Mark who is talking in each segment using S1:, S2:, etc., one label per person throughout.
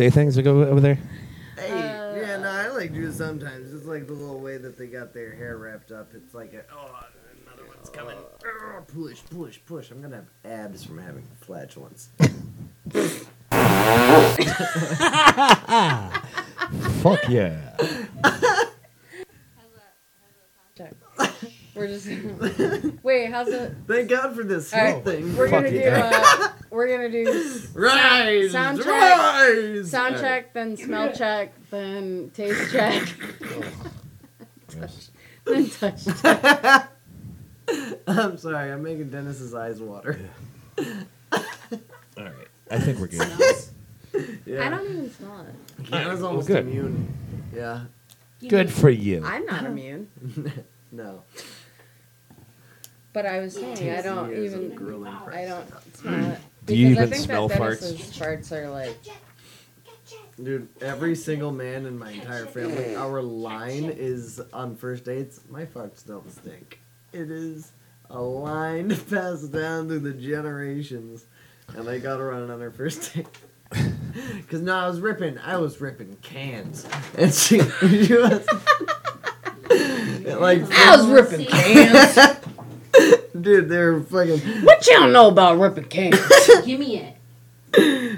S1: say things that go over there?
S2: Hey,
S3: Uh,
S2: yeah, no, I like Drew sometimes. It's like the little way that they got their hair wrapped up. It's like, a, oh, another one's coming. Oh, push, push, push. I'm gonna have abs from having flatulence.
S1: Fuck yeah.
S3: We're just wait. How's it?
S2: Thank God for this
S3: All right,
S2: thing.
S3: we're gonna
S1: Fuck
S3: do.
S1: yeah.
S3: Uh, we're gonna do
S2: rise,
S3: sound check,
S2: rise.
S3: sound
S2: All
S3: check, then smell check, then taste check,
S1: Yes.
S3: then touch check.
S2: I'm sorry. I'm making Dennis's eyes water.
S1: All right. I think we're good.
S2: Yeah.
S3: I don't even smell it.
S2: Kiana's almost
S1: good.
S2: immune. Yeah.
S1: Good for you.
S3: I'm not immune,
S2: no.
S3: but I was saying I don't even. I don't smell it.
S1: Do you
S3: Because
S1: even smell
S3: that
S1: farts?
S3: Dennis's farts are like.
S2: Dude, every single man in my entire family, our line is on first dates, my farts don't stink. It is a line passed down through the generations. And I got her on on her first date. Because no, I was ripping, I was ripping cans. And she, she was. like,
S3: I was ripping cans.
S2: Dude, they were fucking.
S3: what you don't know about ripping cans?
S4: Give me it.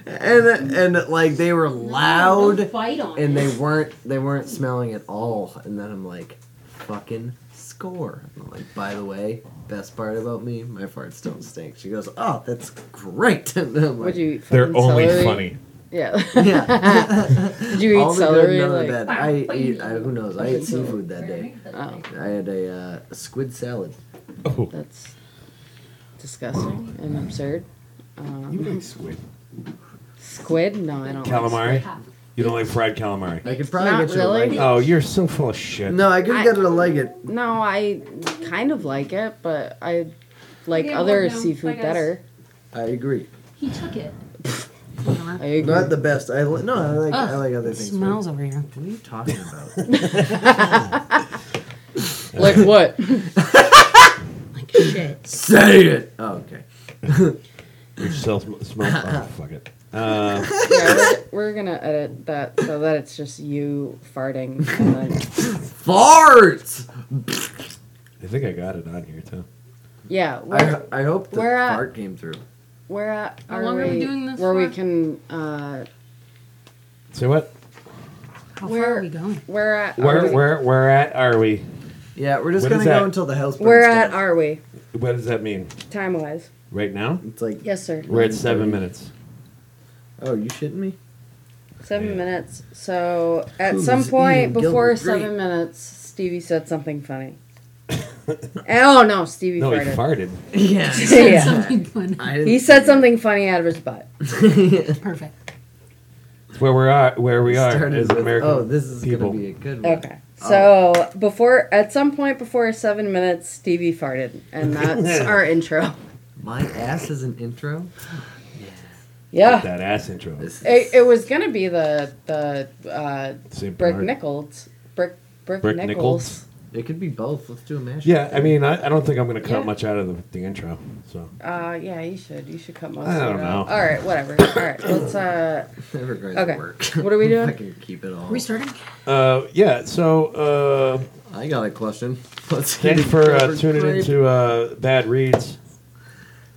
S2: And, and like, they were loud.
S4: Don't on
S2: and
S4: it.
S2: they weren't they weren't smelling at all and then i'm like fucking score and i'm like by the way best part about me my farts don't stink she goes oh that's great and I'm like,
S3: Would you eat
S1: They're only
S3: celery?
S1: funny.
S3: Yeah.
S2: yeah
S3: Did you eat
S2: all the good
S3: celery?
S2: none of
S3: Like,
S2: the bad i ate I, who knows i ate seafood that day
S3: oh,
S2: i had a, uh, a squid salad
S1: Oh,
S3: that's disgusting and absurd. Um,
S1: you like squid.
S3: squid? No, I don't. Like
S1: Calamari? You don't like fried calamari?
S2: i could probably
S3: Not
S2: get you to
S3: really.
S2: like it
S1: Oh, you're so full of shit.
S2: no i could
S3: I-
S2: get her to like it
S3: squid. No, I kind of like it, but I like
S4: Okay,
S3: other
S4: well, no,
S3: seafood
S4: I guess.
S3: better.
S2: i agree
S4: He took it.
S3: I agree.
S2: not the best i li- no i like i
S4: Ugh,
S2: like other
S4: It
S2: things
S4: smells over here.
S2: what are you talking about
S3: like what?
S4: Like shit.
S2: say it oh okay
S1: You still sm- smell. Oh, fuck it. Uh,
S3: yeah, we're, we're gonna edit that so that it's just you farting and then
S2: farts
S1: I think I got it on here too.
S3: yeah.
S2: I, I hope the
S3: We're at-
S2: fart came through.
S3: we're at
S4: How
S3: are
S4: long are we doing this
S3: where we can uh
S1: Say what?
S4: How
S3: Where-
S4: far are we going?
S3: where at are
S1: Where
S3: we?
S1: where where at are we?
S2: Yeah, we're just
S1: What
S2: gonna
S1: is
S2: go until the house burns
S3: where at
S2: down.
S3: are we
S1: What does that mean?
S3: time wise?
S1: Right now?
S2: It's like,
S3: Yes, sir.
S1: We're at seven minutes.
S2: oh, you shitting me?
S3: Seven
S1: Yeah.
S3: minutes. So at
S2: Who's
S3: some point before
S2: Gilbert
S3: seven
S2: Grape?
S3: minutes, Stevie said something funny. Eh, oh no, Stevie
S1: No, he
S3: farted.
S1: farted.
S2: Yeah.
S3: Yeah.
S4: Something fun.
S2: I didn't
S3: He said something funny out of his butt.
S4: Perfect.
S1: It's where we are. Where we are
S2: Started
S1: as
S2: with,
S1: American
S2: Oh, this is
S1: people.
S2: gonna be a good one.
S3: Okay. So before at some point before seven minutes, Stevie farted, and that's our intro.
S2: My ass is an intro.
S3: Yeah.
S1: That ass intro.
S2: Is
S3: It, it was gonna be the the uh, Brick
S1: Bernard.
S3: Nichols. Brick Brick,
S1: Brick
S3: Nichols.
S2: It could be both. Let's do a mashup.
S1: Yeah, I mean, I, I don't think I'm going to cut
S3: Yeah.
S1: much out of the, the intro. So
S3: Uh, yeah, you should. You should cut most
S1: I
S3: of
S1: don't
S3: it
S1: know.
S3: out. All right, whatever. All right, let's. Uh,
S2: Never going
S3: Okay.
S2: to work.
S3: What are we doing?
S2: I can keep it all.
S4: Are we starting?
S1: uh, yeah. So uh,
S2: I got a question. Let's
S1: thanks
S2: get
S1: for uh, tuning
S2: Great.
S1: into uh, Bad Reads,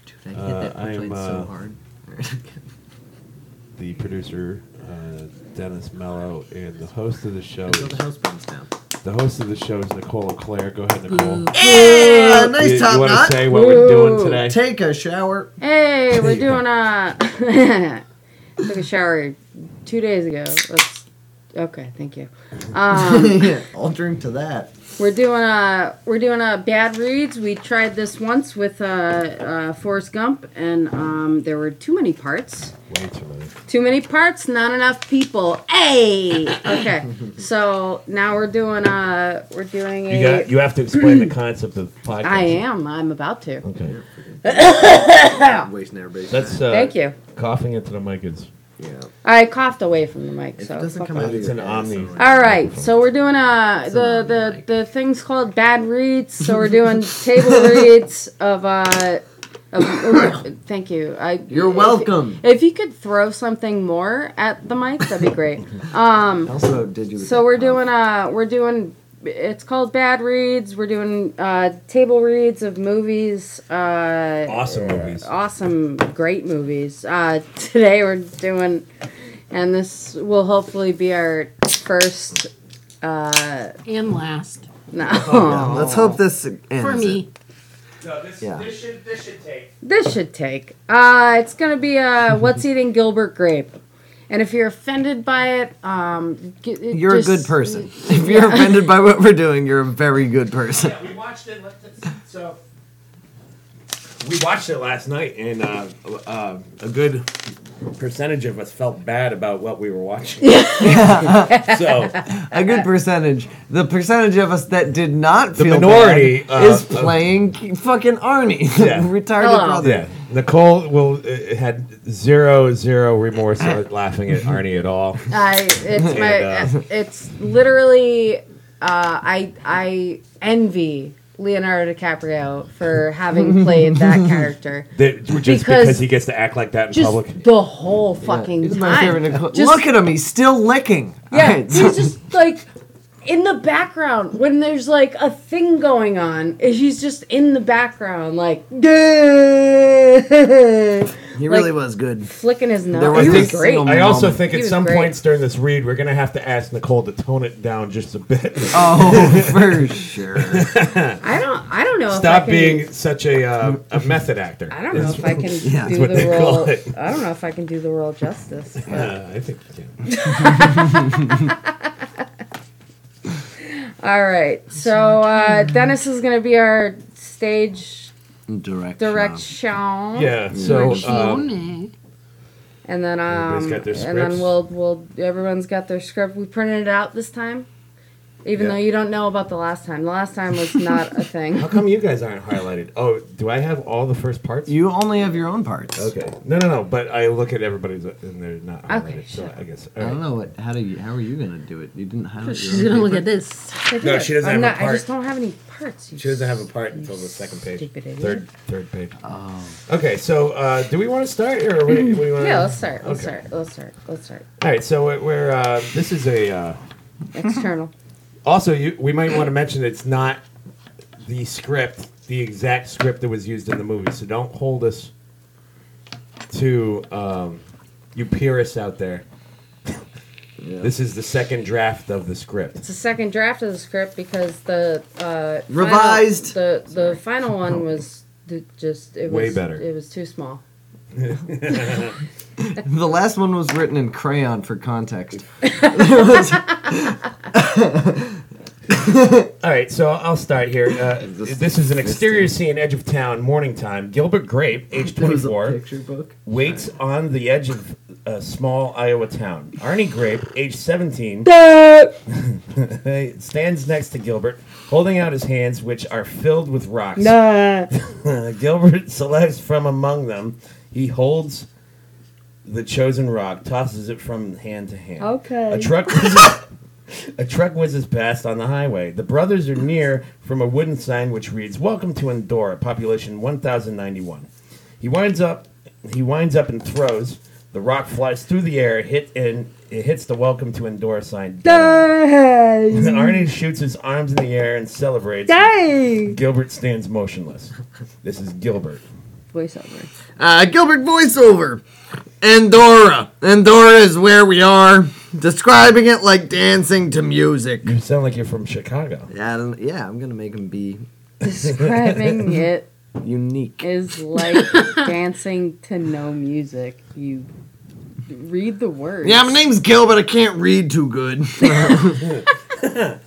S2: Dude, I hit
S1: uh,
S2: that
S1: I am,
S2: punchline so
S1: uh,
S2: hard.
S1: the producer uh, Dennis Mello, and the host of the show.
S2: Until
S1: Is,
S2: the house burns down.
S1: The host of the show is Nicole Claire. Go ahead, Nicole.
S2: Yeah, nice
S1: you,
S2: top
S1: want
S2: knot.
S1: to say what we're doing today?
S2: Take a shower.
S3: hey, we're doing a. took a shower two days ago. That's okay. Thank you. Um,
S2: I'll drink to that.
S3: We're doing a we're doing a bad reads. We tried this once with uh, uh, Forrest Gump, and um, there were too many parts.
S1: Way too many.
S3: Too many parts, not enough people. Hey, okay. So now we're doing a we're doing a.
S1: You got. You have to explain the concept of podcast.
S3: I am. I'm about to.
S1: Okay.
S2: Wasting everybody's
S1: That's
S2: time.
S1: uh,
S3: Thank you.
S1: coughing into the mic is.
S2: Yeah.
S3: I coughed away from the mic, so.
S2: it doesn't come out
S1: It's an omni.
S3: All right, so we're doing uh the the the thing's called bad reads. So we're doing table reads of uh thank you. I,
S2: You're
S3: if-
S2: welcome.
S3: If, you could throw something more at the mic, that'd be great. Um,
S2: Also, did you?
S3: so we're doing uh we're doing it's called bad reads. We're doing uh table reads of movies. Uh,
S1: Awesome movies.
S3: awesome, great movies. Uh, today we're doing, and this will hopefully be our first. Uh,
S4: And last.
S3: no,
S2: Let's hope this ends.
S4: For me.
S1: No, this,
S2: Yeah.
S1: this should this should take.
S3: This should take. Uh, it's gonna be uh, what's eating Gilbert Grape, and if you're offended by it, um, it
S2: You're
S3: just-
S2: a good person. If you're offended by what we're doing, you're a very good person.
S1: Yeah, we watched it. So we watched it last night, and uh, uh, a good percentage of us felt bad about what we were watching. so
S2: A good percentage. The percentage of us that did not
S1: The
S2: feel
S1: minority,
S2: bad
S1: uh,
S2: is
S1: uh,
S2: playing fucking Arnie,
S1: Yeah.
S2: retarded
S3: Hello.
S2: brother.
S1: yeah, Nicole will uh, had zero zero remorse at laughing at Arnie at all.
S3: I it's my
S1: And, uh,
S3: it's literally uh, I I envy Leonardo DiCaprio for having played that character.
S1: That, just because,
S3: Because-
S1: he gets to act like that in
S3: Just
S1: public.
S3: the whole fucking
S2: He's
S3: time.
S2: my favorite
S3: Just-
S2: Look at him, he's still licking.
S3: Yeah,
S2: Alright, so-
S3: he's just like in the background when there's like a thing going on. He's just in the background, like
S2: he really
S3: like,
S2: was good.
S3: flicking his nose.
S2: There was
S3: he was great.
S1: I also
S2: moment.
S1: think
S3: He
S1: at some
S3: great.
S1: points during this read, we're gonna have to ask Nicole to tone it down just a bit.
S2: Oh, for sure.
S3: I don't. I don't know. if I
S1: Stop
S3: can,
S1: being such a uh, a method actor.
S3: I don't know if I can
S2: Yeah,
S3: do
S1: what
S3: the
S1: they
S3: role.
S1: call it.
S3: I don't know if I can do the role justice. but-
S1: Uh, I think you can.
S3: All right. So uh, Dennis is going to be our stage
S2: Direct.
S3: direction.
S1: Yeah. So um,
S3: And then um,
S1: got their
S3: and then we'll we'll everyone's got their script. We printed it out this time, even
S1: Yeah.
S3: though you don't know about the last time. The last time was not a thing.
S1: how come you guys aren't highlighted? Oh, do I have all the first parts?
S2: You only have your own parts.
S1: Okay. No, no, no. But I look at everybody's and they're not highlighted.
S3: Okay,
S1: so. I guess.
S2: I don't know what. How do you? How are you gonna do it? You didn't highlight.
S4: She's
S2: your
S4: gonna look
S2: paper?
S4: at this.
S3: I
S1: No,
S3: did.
S1: she doesn't
S3: I'm
S1: have a
S3: not, I just don't have any parts. you
S1: She doesn't have a part until the second page.
S3: stupid idiot.
S1: Third, third page.
S2: Oh.
S1: Okay, so uh, do we want to start or what, what do you want?
S3: Yeah, let's start. Let's
S1: Okay.
S3: start. Let's start. Let's start.
S1: All right, so we're- we're uh, this is a uh,
S3: External.
S1: also you, we might want to mention it's not the script, the exact script that was used in the movie. So don't hold us to um, you purists out there. This is the second draft of the script.
S3: It's the second draft of the script because the uh, final-
S2: Revised.
S3: the the final one was just it was
S1: Way better.
S3: It was too small.
S2: The last one was written in crayon for context.
S1: All right, so I'll start here. Uh,
S2: This-
S1: this is an exterior scene, edge of town, morning time. Gilbert Grape, age
S2: There was a
S1: 24,
S2: picture book.
S1: waits on the edge of a small Iowa town. Arnie Grape, age 17, stands next to Gilbert, holding out his hands, which are filled with rocks. Gilbert selects from among them. He holds the chosen rock, tosses it from hand to hand.
S3: Okay.
S1: A truck whizzes, a truck whizzes past on the highway. The brothers are near from a wooden sign which reads "Welcome to Endora, population 1091." He winds up. He winds up and throws. The rock flies through the air, hit and it hits the "Welcome to Endora" sign. Dang! And Arnie shoots his arms in the air and celebrates. Dang! Gilbert stands motionless. This is Gilbert.
S3: Voiceover.
S2: Uh, Gilbert voiceover. Endora. Endora is where we are. Describing it like dancing to music.
S1: You sound like you're from Chicago.
S2: Yeah, yeah, I'm gonna make him be
S3: Describing it
S2: unique.
S3: is like dancing to no music. You read the words.
S2: Yeah, my name's Gilbert. I can't read too good.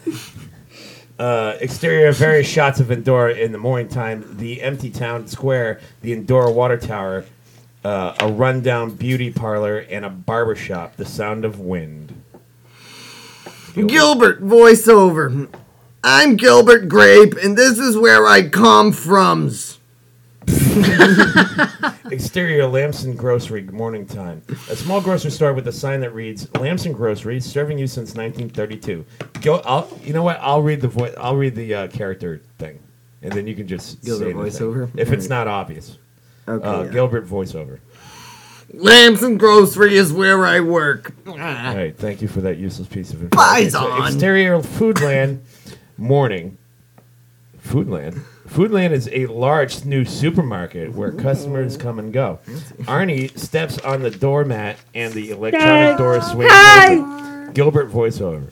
S1: Uh, exterior various shots of Endora in the morning time. The empty town square, the Endora water tower, uh, a rundown beauty parlor, and a barber shop. The sound of wind.
S2: Gilbert voiceover. I'm Gilbert Grape, and this is where I come from.
S1: Exterior Lamson Grocery, morning time. A small grocery store with a sign that reads "Lamson Grocery, serving you since 1932." Go. I'll. You know what? I'll read the voice. I'll read the uh, character thing, and then you can just
S2: Gilbert
S1: say the thing,
S2: voiceover?
S1: if it's not obvious.
S2: Okay.
S1: Uh,
S2: yeah.
S1: Gilbert voiceover.
S2: Lamson grocery is where I work.
S1: All right, thank you for that useless piece of information.
S2: Bison.
S1: Exterior Foodland morning. Foodland. Foodland is a large new supermarket where customers come and go. Arnie steps on the doormat and the electronic door swings open. Gilbert voiceover.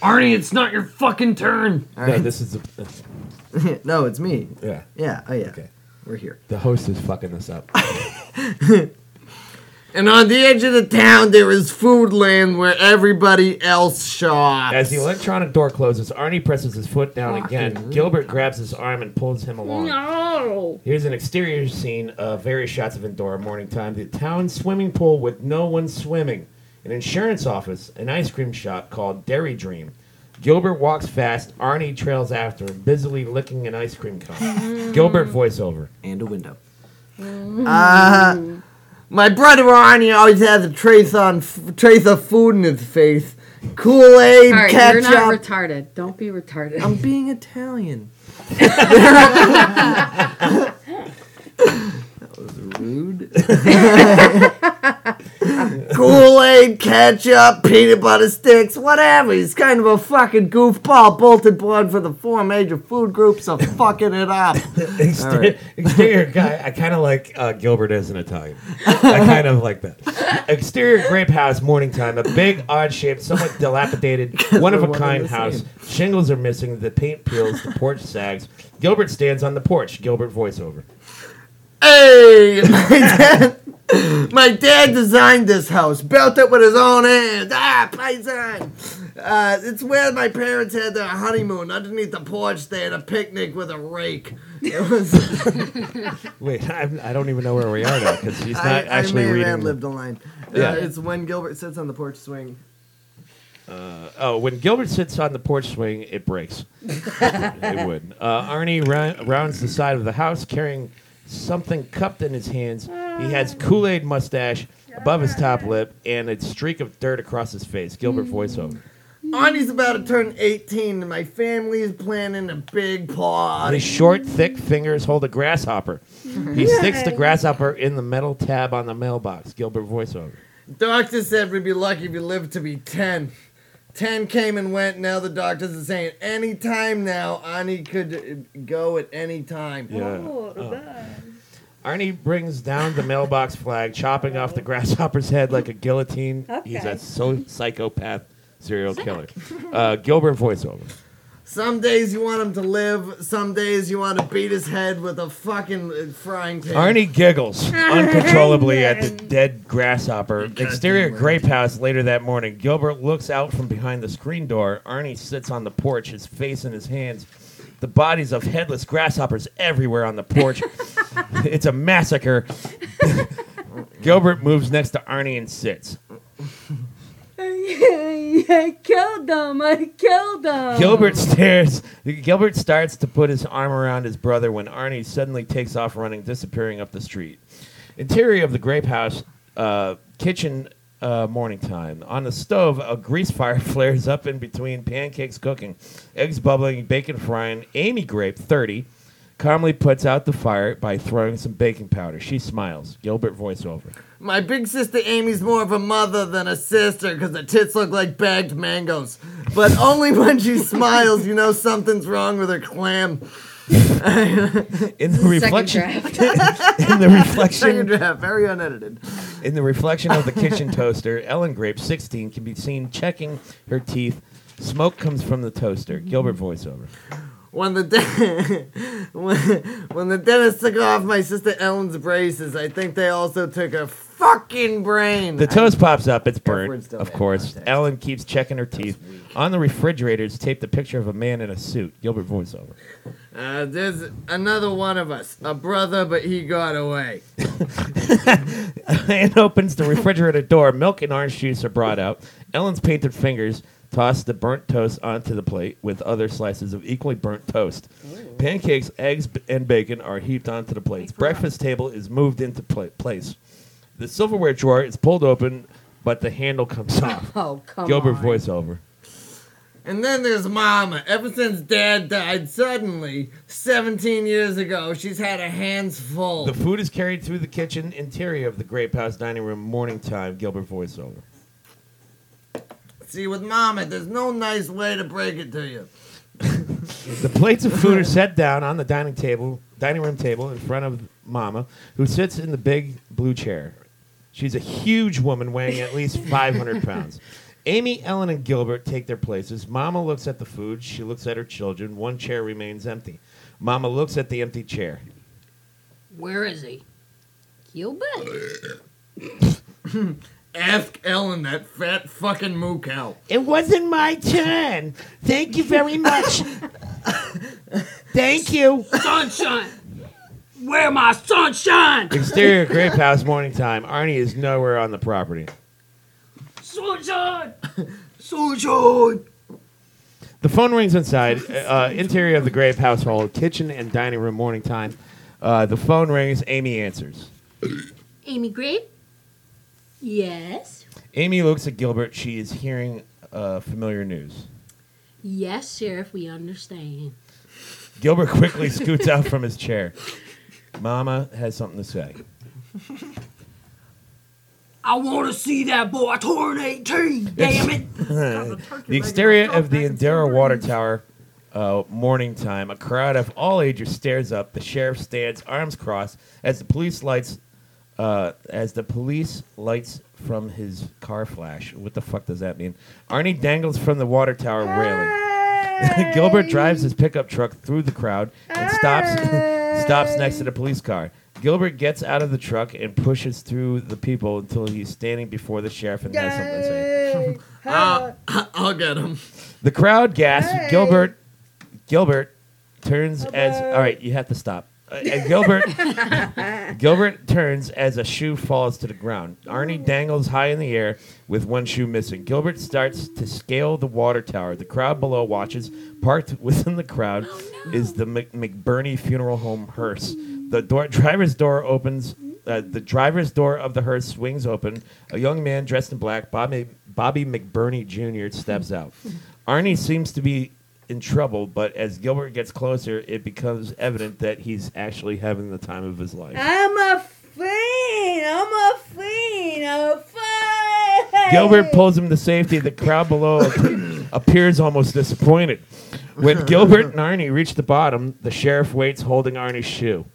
S2: Arnie, it's not your fucking turn. All
S1: No,
S2: right.
S1: this is a,
S2: no, it's me.
S1: yeah.
S2: Yeah. Oh yeah.
S1: Okay.
S2: We're here.
S1: The host is fucking this up.
S2: And on the edge of the town, there is Foodland where everybody else shops.
S1: As the electronic door closes, Arnie presses his foot down again. Gilbert grabs his arm and pulls him along.
S3: No.
S1: Here's an exterior scene of various shots of Endora morning time. The town swimming pool with no one swimming. An insurance office, an ice cream shop called Dairy Dream. Gilbert walks fast. Arnie trails after him, busily licking an ice cream cone. Gilbert voiceover.
S2: and a window. Uh, my brother Arnie always has a trace on trace of food in his face. Kool Aid,
S3: right, you're not retarded. Don't be retarded.
S2: I'm being Italian. was rude. Kool Aid, ketchup, peanut butter sticks, whatever. He's kind of a fucking goofball, bolted blood for the four major food groups of fucking it up. Right.
S1: Exterior guy. I kind of like uh, Gilbert as an Italian. I kind of like that. Exterior grape house, morning time. A big, odd shaped, somewhat dilapidated, one of a kind house.
S2: same.
S1: Shingles are missing. The paint peels. The porch sags. Gilbert stands on the porch. Gilbert voiceover.
S2: Hey, my dad, my dad designed this house, built it with his own hands. Ah, paisan. Uh, it's where my parents had their honeymoon. Underneath the porch, they had a picnic with a rake. It was.
S1: Wait, I'm, I don't even know where we are now because he's not
S2: I,
S1: actually
S2: I may
S1: reading. the-
S2: lived a line.
S1: Yeah.
S2: Uh, it's when Gilbert sits on the porch swing.
S1: Oh, when Gilbert sits on the porch swing, it breaks. it would. Uh, Arnie ra- rounds the side of the house carrying something cupped in his hands. He has Kool Aid mustache above his top lip and a streak of dirt across his face. Gilbert mm. voiceover.
S2: Arnie's about to turn 18, and my family is planning a big party.
S1: His short, thick fingers hold a grasshopper. He sticks the grasshopper in the metal tab on the mailbox. Gilbert voiceover.
S2: Doctor said we'd be lucky if we lived to be 10. 10 came and went. Now the doctors are saying any time now, Arnie could uh, go at any time.
S1: Yeah. Arnie brings down the mailbox flag, chopping off the grasshopper's head like a guillotine. He's a so psychopath serial killer. Uh, Gilbert voiceover.
S2: Some days you want him to live, some days you want to beat his head with a fucking frying pan.
S1: Arnie giggles uncontrollably at the dead grasshopper. Exterior grape house later that morning. Gilbert looks out from behind the screen door. Arnie sits on the porch, his face in his hands. The bodies of headless grasshoppers everywhere on the porch. it's a massacre. Gilbert moves next to Arnie and sits.
S3: I killed them. I killed them.
S1: Gilbert stares. Gilbert starts to put his arm around his brother when Arnie suddenly takes off running, disappearing up the street. Interior of the grape house, uh, kitchen, uh, morning time. On the stove, a grease fire flares up in between pancakes cooking, eggs bubbling, bacon frying. Amy Grape, 30, calmly puts out the fire by throwing some baking powder. She smiles. Gilbert voiceover.
S2: My big sister Amy's more of a mother than a sister because her tits look like bagged mangoes. But only when she smiles, you know something's wrong with her clam.
S1: In the reflection,
S3: draft.
S1: in the reflection,
S2: Second draft, very unedited.
S1: In the reflection of the kitchen toaster, Ellen Grape, 16, can be seen checking her teeth. Smoke comes from the toaster. Gilbert voiceover.
S2: When the de- when, when the dentist took off my sister Ellen's braces, I think they also took her fucking brain.
S1: The toast pops up. It's burnt, of course. Ellen keeps checking her teeth. On the refrigerator is taped a picture of a man in a suit. Gilbert voiceover.
S2: Uh, there's another one of us, a brother, but he got away.
S1: Anne opens the refrigerator door. Milk and orange juice are brought out. Ellen's painted fingers toss the burnt toast onto the plate with other slices of equally burnt toast. Pancakes, eggs, b- and bacon are heaped onto the plates. Breakfast table is moved into pla- place. The silverware drawer is pulled open, but the handle comes off.
S3: Oh come
S1: Gilbert
S3: on.
S1: voiceover.
S2: And then there's Mama. Ever since Dad died suddenly, 17 years ago, she's had her hands full.
S1: The food is carried through the kitchen interior of the Grape House dining room morning time. Gilbert voiceover.
S2: See, with Mama, there's no nice way to break it to you.
S1: The plates of food are set down on the dining table, dining room table in front of Mama, who sits in the big blue chair. She's a huge woman weighing at least 500 pounds. Amy, Ellen, and Gilbert take their places. Mama looks at the food. She looks at her children. One chair remains empty. Mama looks at the empty chair.
S4: Where is he? Gilbert.
S2: Ask Ellen, that fat fucking moo cow.
S1: It wasn't my turn. Thank you very much. Thank you.
S4: Sunshine. Where my sunshine?
S1: Exterior Grape House morning time. Arnie is nowhere on the property.
S4: Sunshine.
S2: Sunshine!
S1: The phone rings inside. Uh, interior of the Grape household, kitchen and dining room morning time. Uh, the phone rings. Amy answers.
S4: Amy Grape. Yes.
S1: Amy looks at Gilbert. She is hearing uh, familiar news.
S4: Yes, Sheriff. We understand.
S1: Gilbert quickly scoots out from his chair. Mama has something to say.
S4: I want to see that boy turn 18. Damn it.
S1: The exterior of the Endora Water Tower, uh, morning time. A crowd of all ages stares up. The sheriff stands, arms crossed, as the police lights, uh, as the police lights from his car flash. What the fuck does that mean? Arnie dangles from the water tower railing. Gilbert drives his pickup truck through the crowd and stops stops next to the police car. Gilbert gets out of the truck and pushes through the people until he's standing before the sheriff and has something to say.
S2: Uh, I'll get him.
S1: The crowd gasps. Gilbert, Gilbert turns as all right. You have to stop. Uh, and Gilbert, Gilbert turns as a shoe falls to the ground. Arnie dangles high in the air with one shoe missing. Gilbert starts to scale the water tower. The crowd below watches. Parked within the crowd is the Mc- McBurney Funeral Home hearse. The door, driver's door opens. Uh, the driver's door of the hearse swings open. A young man dressed in black, Bobby, Bobby McBurney Jr., steps out. Arnie seems to be in trouble, but as Gilbert gets closer, it becomes evident that he's actually having the time of his life.
S5: I'm a fiend. I'm a fiend. A fiend.
S1: Gilbert pulls him to safety. The crowd below appears almost disappointed. When Gilbert and Arnie reach the bottom, the sheriff waits holding Arnie's shoe.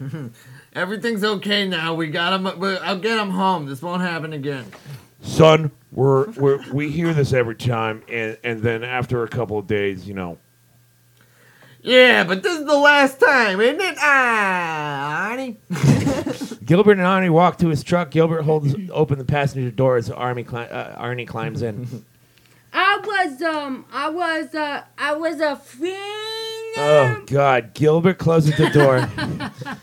S2: Everything's okay now. We got him. I'll get him home. This won't happen again.
S1: Son, we're, we're we hear this every time, and, and then after a couple of days, you know,
S2: Yeah, but this is the last time, isn't it? Ah, Arnie.
S1: Gilbert and Arnie walk to his truck. Gilbert holds open the passenger door as Arnie, cli- uh, Arnie climbs in.
S5: I was um. I was uh. I was a fiend.
S1: Oh God! Gilbert closes the door.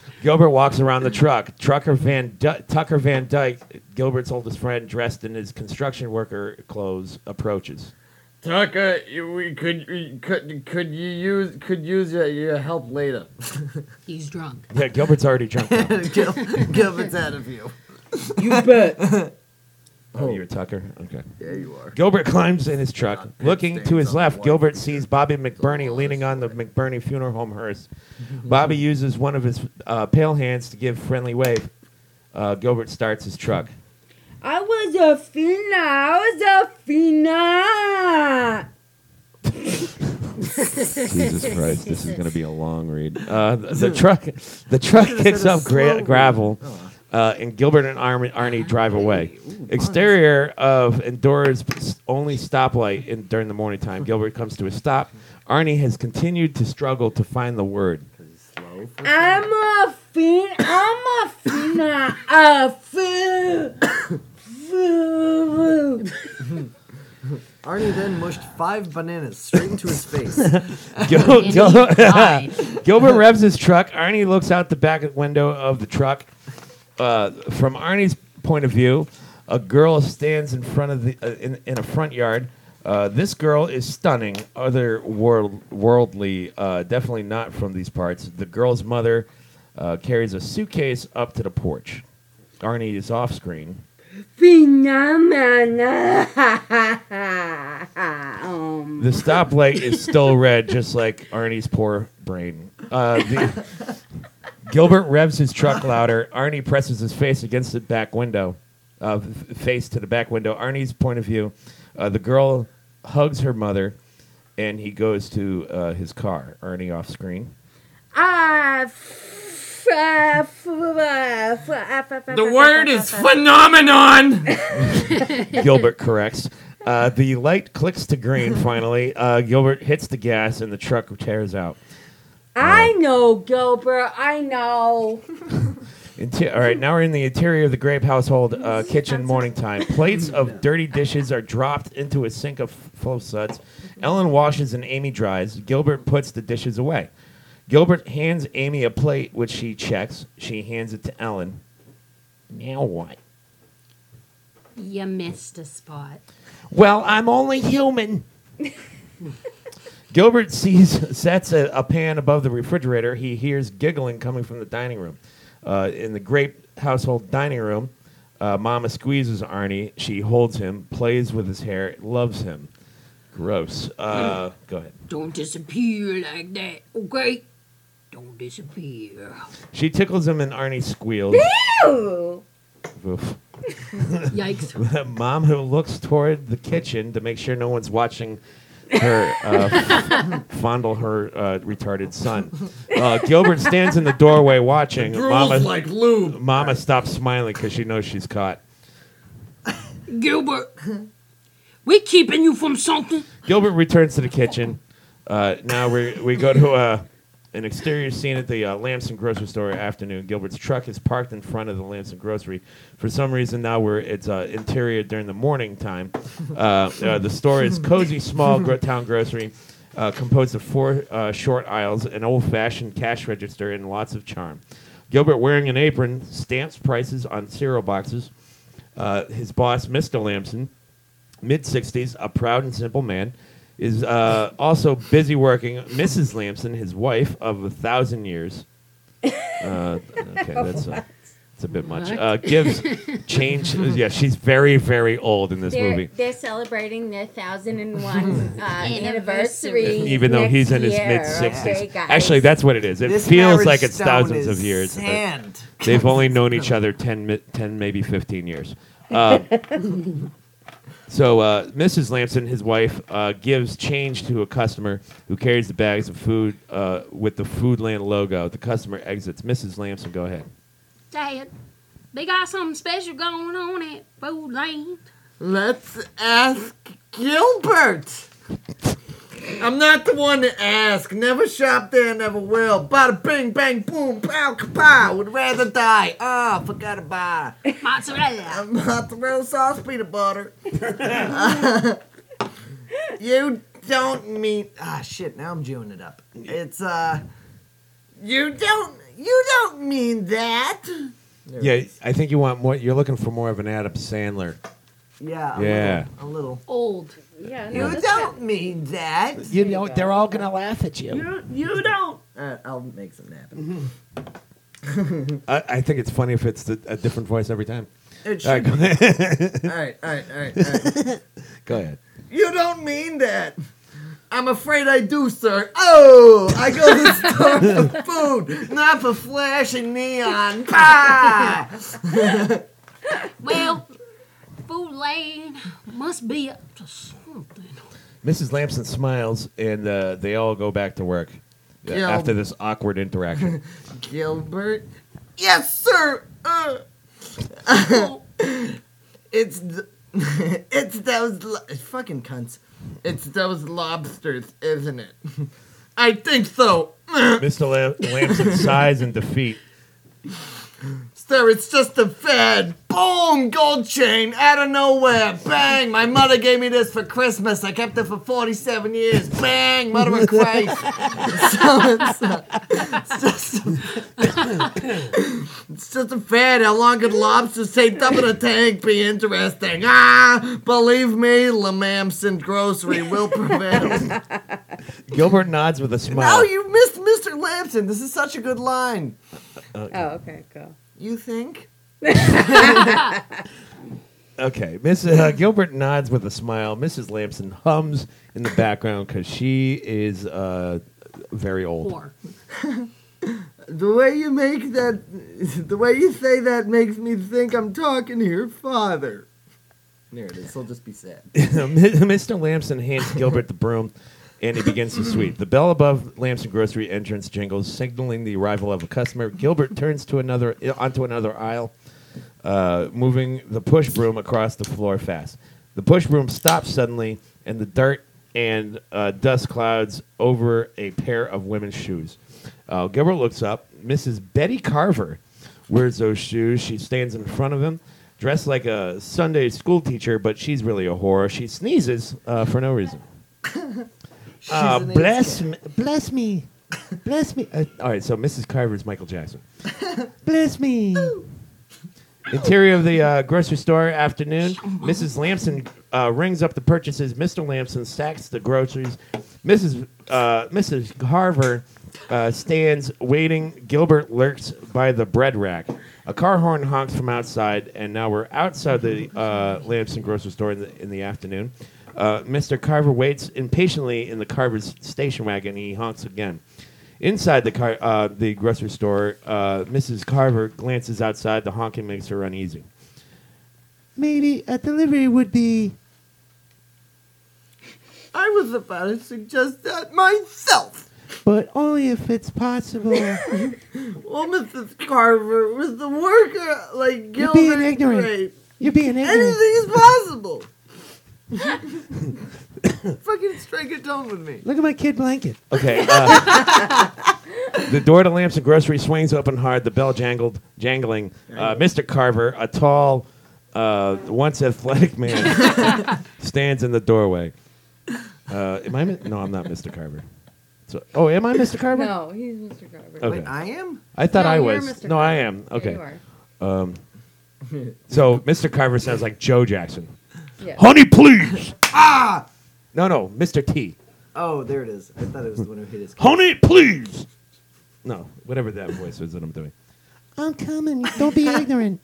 S1: Gilbert walks around the truck. Trucker Van Dy- Tucker Van Dyke, Gilbert's oldest friend, dressed in his construction worker clothes, approaches.
S2: Tucker, you, we could, we could, could you use, could use your, your help later.
S4: He's drunk.
S1: Yeah, Gilbert's already drunk. Now.
S2: Gil, Gilbert's out of few.
S5: You bet.
S1: Oh, you're Tucker. Okay.
S2: Yeah, you are.
S1: Gilbert climbs in his truck.
S2: God,
S1: Looking to his left, Gilbert sees Bobby McBurney leaning on the McBurney funeral home hearse. Bobby uses one of his uh, pale hands to give friendly wave. Uh, Gilbert starts his truck.
S5: I was a fiend. I was a fiend.
S1: Jesus Christ, this is going to be a long read. Uh, the, the truck, the truck kicks up gra- gravel, uh, and Gilbert and Arm- Arnie drive away. Exterior of Endora's only stoplight in, during the morning time. Gilbert comes to a stop. Arnie has continued to struggle to find the word.
S5: I'm a fiend. I'm a fiend. A fiend.
S2: Arnie then mushed five bananas straight into his face.
S1: Gil- Gil- Gilbert revs his truck. Arnie looks out the back window of the truck. Uh, from Arnie's point of view, a girl stands in front of the uh, in, in a front yard. Uh, this girl is stunning, other world, worldly, uh, definitely not from these parts. The girl's mother uh, carries a suitcase up to the porch. Arnie is off screen.
S5: Um.
S1: The stoplight is still red, just like Arnie's poor brain. Uh, the, Gilbert revs his truck louder. Arnie presses his face against the back window, uh, f- face to the back window. Arnie's point of view. Uh, the girl hugs her mother, and he goes to uh, his car. Arnie off screen.
S5: Ah, f-
S4: The word is phenomenon.
S1: Gilbert corrects. Uh, the light clicks to green. Finally, uh, Gilbert hits the gas, and the truck tears out.
S5: I know, Gilbert. I know.
S1: Inter- all right, now we're in the interior of the Grape household uh, kitchen morning time. Plates of dirty dishes are dropped into a sink of full of suds. Ellen washes and Amy dries. Gilbert puts the dishes away. Gilbert hands Amy a plate, which she checks. She hands it to Ellen. Now what?
S6: You missed a spot.
S1: Well, I'm only human. Gilbert sees sets a, a pan above the refrigerator. He hears giggling coming from the dining room. Uh, in the Grape household dining room, uh, Mama squeezes Arnie. She holds him, plays with his hair, loves him. Gross. Uh, go ahead.
S4: Don't disappear like that, okay? Don't disappear.
S1: She tickles him, and Arnie squeals.
S5: Ew.
S1: Oof.
S6: Yikes.
S1: Mom, who looks toward the kitchen to make sure no one's watching her uh, fondle her uh, retarded son. Uh, Gilbert stands in the doorway watching. Mama,
S4: like lube.
S1: Mama stops smiling because she knows she's caught.
S4: Gilbert, we're keeping you from something?
S1: Gilbert returns to the kitchen. Uh, now we we go to uh, an exterior scene at the uh, Lamson grocery store afternoon. Gilbert's truck is parked in front of the Lamson grocery. For some reason, now we're it's uh, interior during the morning time. Uh, uh, the store is cozy, small gro- town grocery. Uh, composed of four uh, short aisles, an old-fashioned cash register, and lots of charm. Gilbert, wearing an apron, stamps prices on cereal boxes. Uh, his boss, Mr. Lamson, mid 60s, a proud and simple man, is uh, also busy working. Mrs. Lamson, his wife of a thousand years, uh, okay, that's, uh, that's a bit much, uh, gives change. Yeah, she's very, very old in this
S5: They're,
S1: movie.
S5: they're celebrating their thousand and one uh, anniversary.
S6: Anniversary.
S1: Even though
S5: next
S1: he's in his
S5: year,
S1: mid
S5: okay,
S1: 60s.
S5: guys.
S1: Actually, that's what it is. It
S2: This
S1: feels like it's thousands
S2: is
S1: of years. but
S2: Sand.
S1: They've only known each other 10, 10 maybe 15 years. Uh, so uh, Mrs. Lamson, his wife, uh, gives change to a customer who carries the bags of food uh, with the Foodland logo. The customer exits. Mrs. Lamson, go ahead.
S6: Dad, they got something special going on at Foodland.
S2: Let's ask Gilbert. I'm not the one to ask. Never shop there, never will. Bada bing, bang, boom, pow, kapow. Would rather die. Ah, forgot about it.
S6: Mozzarella.
S2: Mozzarella sauce, peanut butter. you don't mean. Ah, shit. Now I'm chewing it up. It's uh. You don't. You don't mean that. There
S1: Yeah. I think you want more. You're looking for more of an Adam Sandler.
S2: Yeah. A
S1: Yeah.
S2: Little, a little.
S6: Old.
S3: Yeah, no,
S2: You don't mean that.
S1: You know, they're all gonna laugh at you.
S2: You, you don't. Uh, I'll make some happen.
S1: I, I think it's funny if it's the, a different voice every time.
S2: It
S1: All right,
S2: should.
S1: go ahead.
S2: all right, all right, all right, all right.
S1: go ahead.
S2: You don't mean that. I'm afraid I do, sir. Oh, I go to the store for food, not for flashing neon. Bah!
S6: Well, Foodland must be up to something.
S1: Mrs. Lamson smiles, and uh, they all go back to work uh,
S2: Yeah.
S1: after this awkward interaction.
S2: Gilbert. Yes, sir. Uh, it's th- it's those lo- fucking cunts. It's those lobsters, isn't it? I think so.
S1: Mr. Lam- Lamson sighs in defeat.
S2: Sir, it's just a fad. Boom! Gold chain out of nowhere. Bang! My mother gave me this for Christmas. I kept it for 47 years. Bang! Mother of Christ. so it's, uh, it's just it's just a fad. How long could lobsters taped up in a tank be interesting? Ah! Believe me, Lamamson Grocery will prevail.
S1: Gilbert nods with a smile.
S2: oh, you missed Mr. Lamson. This is such a good line.
S3: Oh, okay, cool.
S2: You think?
S1: Okay, Miss uh, Gilbert nods with a smile. Mrs. Lamson hums in the background because she is uh, very old.
S6: Whore.
S2: The way you make that, the way you say that makes me think I'm talking to your father. There it is. He'll just be sad.
S1: Mr. Lamson hands Gilbert the broom, and he begins to sweep. The bell above Lamson Grocery entrance jingles, signaling the arrival of a customer. Gilbert turns to another onto another aisle, uh, moving the push broom across the floor fast. The push broom stops suddenly, and the dirt and uh, dust clouds over a pair of women's shoes. Uh, Gilbert looks up. Mrs. Betty Carver wears those shoes. She stands in front of him, dressed like a Sunday school teacher, but she's really a whore. She sneezes uh, for no reason. Uh, bless me, bless me, bless me. Uh, all right, so Mrs. Carver is Michael Jackson. bless me. Interior of the uh, grocery store afternoon. Mrs. Lamson uh, rings up the purchases. Mr. Lamson stacks the groceries. Mrs. Uh, Mrs. Carver uh, stands waiting. Gilbert lurks by the bread rack. A car horn honks from outside, and now we're outside the uh, Lamson grocery store in the, in the afternoon. Uh, Mr. Carver waits impatiently in the Carver's station wagon. He honks again. Inside the car, uh, the grocery store, uh, Mrs. Carver glances outside. The honking makes her uneasy. Maybe a delivery would be.
S2: I was about to suggest that myself.
S1: But only if it's possible.
S2: Well, Mrs. Carver, with the worker like Gilbert You're
S1: being ignorant.
S2: Grape,
S1: You're being ignorant.
S2: anything is possible. Fucking strike a tone with me.
S1: Look at my kid blanket. Okay. Uh, the door to Lamson Grocery swings open hard. The bell jangled, jangling. Uh, Mr. Carver, a tall, uh, once athletic man, stands in the doorway. Uh, am I? mi- No, I'm not Mr. Carver. So, oh, am I Mr. Carver?
S3: No, he's Mr. Carver.
S1: Okay.
S2: Wait, I am?
S1: I thought
S3: No,
S1: I
S3: you're
S1: was.
S3: Mr.
S1: No, I
S3: Carver.
S1: am.
S3: Yeah,
S1: Okay.
S3: you are.
S1: So Mr. Carver sounds like Joe Jackson.
S3: Yeah.
S1: Honey, please. ah. No, no, Mr. T.
S2: Oh, there it is. I thought it was the one who hit his.
S1: Honey, please. No, whatever that voice is that I'm doing. I'm coming. Don't be ignorant.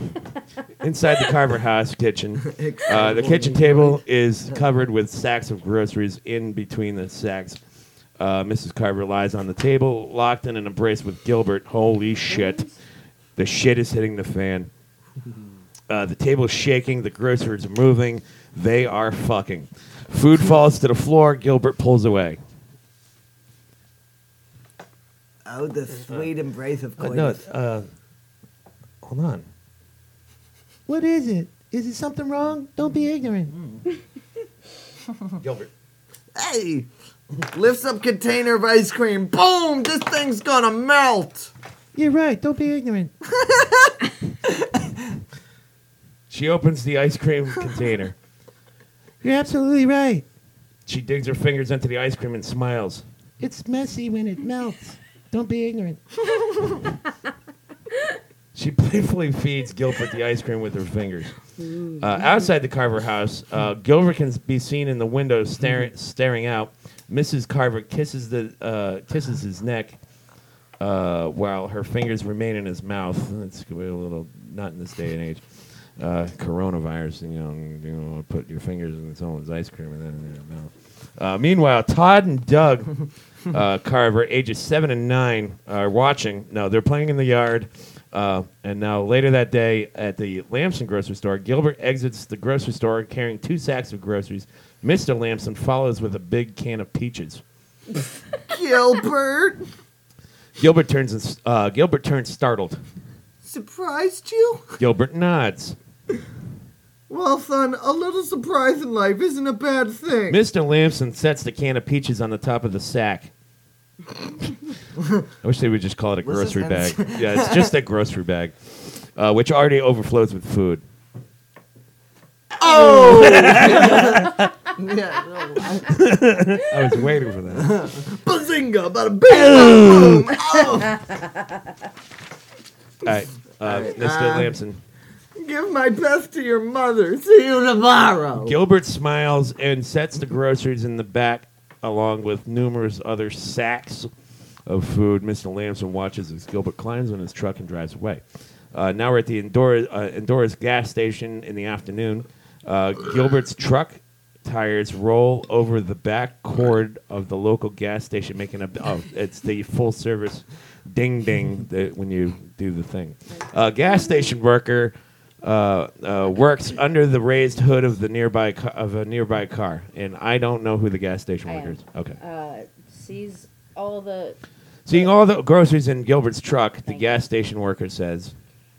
S1: Inside the Carver house kitchen, uh, the kitchen table is covered with sacks of groceries. In between the sacks, uh, Mrs. Carver lies on the table, locked in an embrace with Gilbert. Holy shit. The shit is hitting the fan. Uh, the table's shaking. The groceries are moving. They are fucking. Food falls to the floor. Gilbert pulls away.
S2: Oh, the sweet embrace of
S1: Uh,
S2: coitus.
S1: no, uh, hold on. What is it? Is it something wrong? Don't be ignorant. Gilbert.
S2: Hey! Lifts up container of ice cream. Boom! This thing's gonna melt!
S1: You're right. Don't be ignorant. she opens the ice cream container. You're absolutely right. She digs her fingers into the ice cream and smiles. It's messy when it melts. Don't be ignorant. she playfully feeds Gilbert the ice cream with her fingers. Uh, outside the Carver house, uh, Gilbert can be seen in the window staring, staring out. Mrs. Carver kisses the uh, kisses his neck uh, while her fingers remain in his mouth. It's a little not in this day and age. Uh, coronavirus, you know, you know, put your fingers in someone's ice cream and then in your mouth. Uh, meanwhile, Todd and Doug uh, Carver, ages seven and nine, are watching. No, they're playing in the yard. Uh, and now later that day at the Lamson grocery store, Gilbert exits the grocery store carrying two sacks of groceries. Mr. Lamson follows with a big can of peaches.
S2: Gilbert!
S1: Gilbert turns and, uh, Gilbert turns startled.
S2: Surprised you?
S1: Gilbert nods.
S2: Well, son, a little surprise in life isn't a bad thing.
S1: Mr. Lamson sets the can of peaches on the top of the sack. I wish they would just call it a
S2: Let's
S1: grocery bag.
S2: end-
S1: yeah, it's just a grocery bag, uh, which already overflows with food.
S2: Oh! yeah, no, I,
S1: I was waiting for that.
S2: bazinga! Bada bing! boom! Oh!
S1: All right, uh, Mr.
S2: uh,
S1: Lamson.
S2: Give my best to your mother. See you tomorrow.
S1: Gilbert smiles and sets the groceries in the back, along with numerous other sacks of food. Mr. Lamson watches as Gilbert climbs in his truck and drives away. Uh, now we're at the Endora, uh, Endora's gas station in the afternoon. Uh, Gilbert's truck tires roll over the back cord of the local gas station, making a oh, it's the full service ding ding that when you do the thing. Uh, gas station worker uh, uh, works under the raised hood of the nearby ca- of a nearby car, and I don't know who the gas station
S3: I
S1: worker
S3: am.
S1: is. Okay.
S3: Uh, sees all the.
S1: Seeing all the groceries in Gilbert's truck, the
S3: Thank
S1: gas station worker says.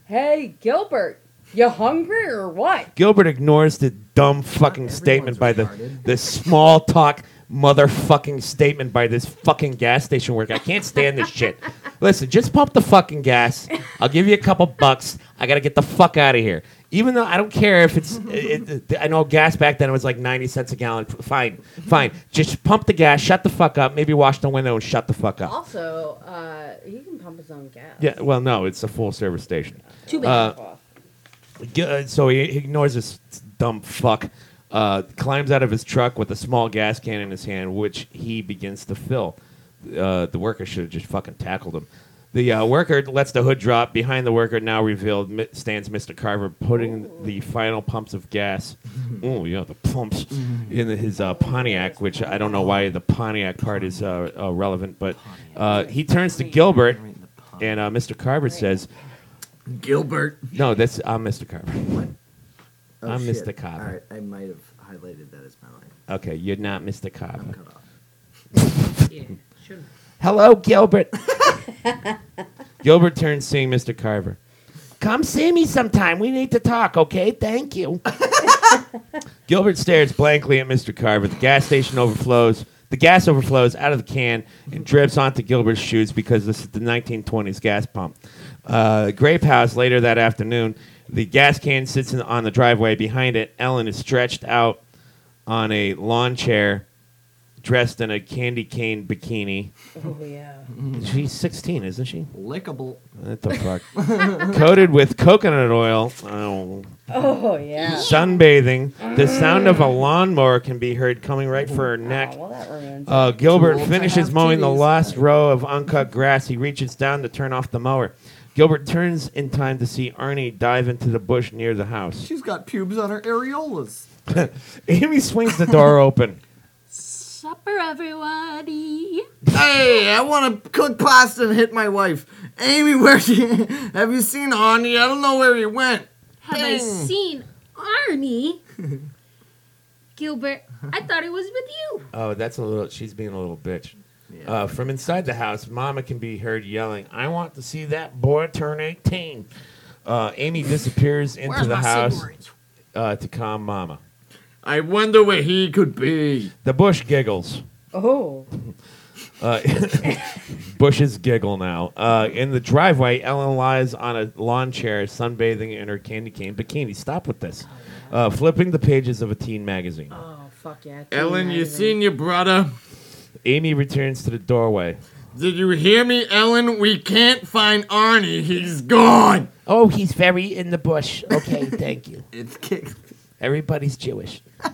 S3: Hey, Gilbert, you hungry or what?
S1: Gilbert ignores the dumb fucking statement by the
S2: retarded.
S1: the small talk motherfucking statement by this fucking gas station worker. I can't stand this shit. Listen, just pump the fucking gas. I'll give you a couple bucks. I gotta get the fuck out of here. Even though I don't care if it's, it, it- I know gas back then it was like ninety cents a gallon. Fine, fine. Just pump the gas. Shut the fuck up. Maybe wash the window and shut the fuck up.
S3: Also, uh, he can pump his own gas.
S1: Yeah. Well, no, it's a full service station.
S3: Too
S1: Uh,
S3: bad.
S1: G- uh, so he he ignores this dumb fuck, uh, climbs out of his truck with a small gas can in his hand, which he begins to fill. Uh, the worker should have just fucking tackled him. The uh, worker lets the hood drop. Behind the worker, now revealed, mi- stands Mr. Carver, putting the final pumps of gas. Oh, yeah, the pumps in his uh, Pontiac, which I don't know why the Pontiac part is uh, uh, relevant, but uh, he turns to Gilbert, and uh, Mr. Carver says,
S2: Gilbert.
S1: "No, that's I'm Mr. Carver."
S2: Oh,
S1: I'm
S2: shit.
S1: Mr. Cobb.
S2: All right, I might have highlighted that as my line.
S1: Okay, you're not Mr.
S2: I'm
S1: Carver.
S2: cut off.
S6: Yeah, sure.
S1: Hello, Gilbert. Gilbert turns, seeing Mr. Carver. Come see me sometime. We need to talk, okay? Thank you. Gilbert stares blankly at Mr. Carver. The gas station overflows. The gas overflows out of the can and drips onto Gilbert's shoes because this is the 1920s gas pump. Uh, Grape House later that afternoon. The gas can sits in, on the driveway. Behind it, Ellen is stretched out on a lawn chair, dressed in a candy cane bikini.
S3: Oh yeah.
S1: She's 16, isn't she?
S2: Lickable.
S1: What the fuck? Coated with coconut oil. Oh.
S3: Oh yeah.
S1: Sunbathing. The sound of a lawnmower can be heard coming right for her neck.
S3: Oh, well, that ruins.
S1: Uh, Gilbert
S2: Too old to
S1: finishes
S2: have
S1: mowing the last row of uncut grass. He reaches down to turn off the mower. Gilbert turns in time to see Arnie dive into the bush near the house.
S2: She's got pubes on her areolas.
S1: Amy swings the door open.
S6: Supper, everybody.
S2: Hey, I want to cook pasta and hit my wife. Amy, where you, have you seen Arnie? I don't know where he went.
S6: Have I seen Arnie? Gilbert, I thought it was with you.
S1: Oh, that's a little. She's being a little bitch. Uh, from inside the house, Mama can be heard yelling, "I want to see that boy turn 18." Uh, Amy disappears into
S6: Where's
S1: the
S6: my
S1: house
S6: cigarettes?
S1: uh, to calm Mama.
S2: I wonder where he could be.
S1: The bush giggles.
S3: oh.
S1: Uh, bushes giggle now. Uh, in the driveway, Ellen lies on a lawn chair, sunbathing in her candy cane bikini. Stop with this. Uh, flipping the pages of a teen magazine.
S3: Oh fuck yeah.
S2: Ellen, you
S3: Amazing.
S2: seen your brother?
S1: Amy returns to the doorway.
S2: Did you hear me, Ellen? We can't find Arnie. He's gone.
S1: Oh, he's very in the bush. Okay, thank you.
S2: It's kick.
S1: Everybody's Jewish.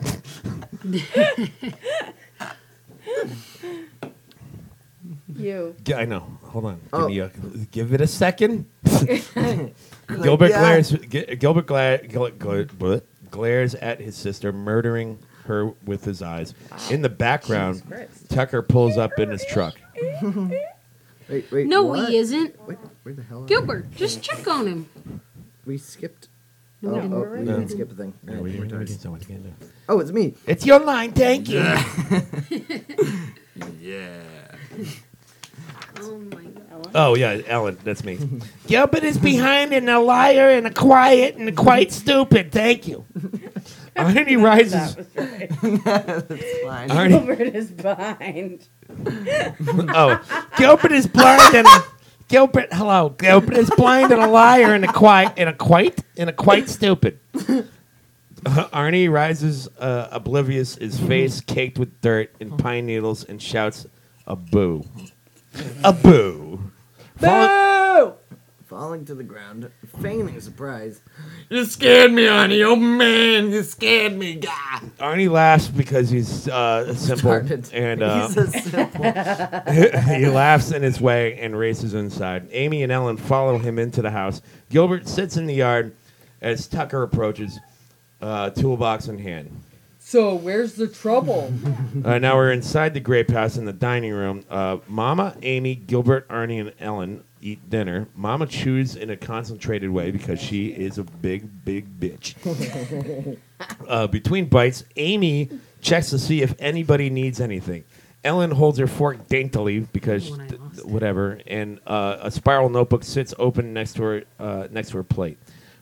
S3: You.
S1: I know. Hold on. Give,
S2: Oh.
S1: me a, give it a second. Gilbert
S2: Yeah.
S1: glares. G- Gilbert gla- gla- gla- bleh, glares at his sister, murdering her with his eyes. In the background, Tucker pulls up in his truck.
S2: Wait, wait.
S6: No,
S2: what?
S6: he isn't.
S2: Wait, where the hell? Are
S6: Gilbert, just check on him.
S2: We, we skipped.
S6: No,
S2: oh, oh
S6: we didn't.
S2: oh, we
S1: No.
S2: didn't skip a thing.
S1: Yeah,
S2: Alright,
S1: we didn't-
S2: we're
S1: we
S2: tired.
S1: didn't- so what you gonna?
S2: Oh, it's me.
S1: It's your line. Thank you.
S2: Yeah.
S6: Oh my god.
S1: Oh yeah, Ellen, that's me. Gilbert is behind and a liar and a quiet and quite stupid. Thank you. Arnie rises.
S3: That was right.
S2: Fine.
S1: Arnie,
S3: Gilbert is blind.
S1: oh, Gilbert is blind and a, Gilbert. Hello, Gilbert is blind and a liar and a quiet and a quite and a quite stupid. Arnie rises, uh, oblivious, his face caked with dirt and pine needles, and shouts, "A boo! A boo!" Follow-
S3: Boo!
S2: Falling to the ground, feigning surprise. You scared me, Arnie. Oh man, you scared me. Gah.
S1: Arnie laughs because he's uh, simple,
S2: Retarded.
S1: and uh,
S2: He's a simple.
S1: he laughs in his way and races inside. Amy and Ellen follow him into the house. Gilbert sits in the yard as Tucker approaches, uh, toolbox in hand.
S5: So where's the trouble?
S1: Uh, now we're inside the grape house in the dining room. Uh, Mama, Amy, Gilbert, Arnie, and Ellen eat dinner. Mama chews in a concentrated way because she is a big, big bitch. uh, between bites, Amy checks to see if anybody needs anything. Ellen holds her fork daintily because
S6: When
S1: th- whatever, and uh, a spiral notebook sits open next to her uh, next to her plate.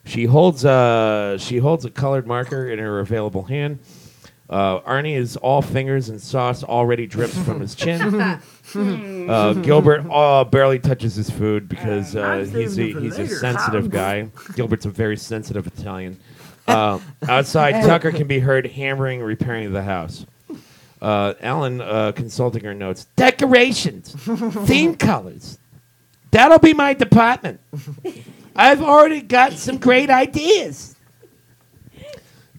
S1: She holds uh, she holds a colored marker in her available hand. Uh, Arnie is all fingers and sauce already drips from his chin. uh, Gilbert uh, barely touches his food because uh,
S2: I'm
S1: he's
S2: saving
S1: a,
S2: it for
S1: he's a
S2: later.
S1: sensitive guy. Gilbert's a very sensitive Italian. Uh, outside, Tucker can be heard hammering, and repairing the house. Uh, Ellen uh, consulting her notes. Decorations, theme colors. That'll be my department. I've already got some great ideas.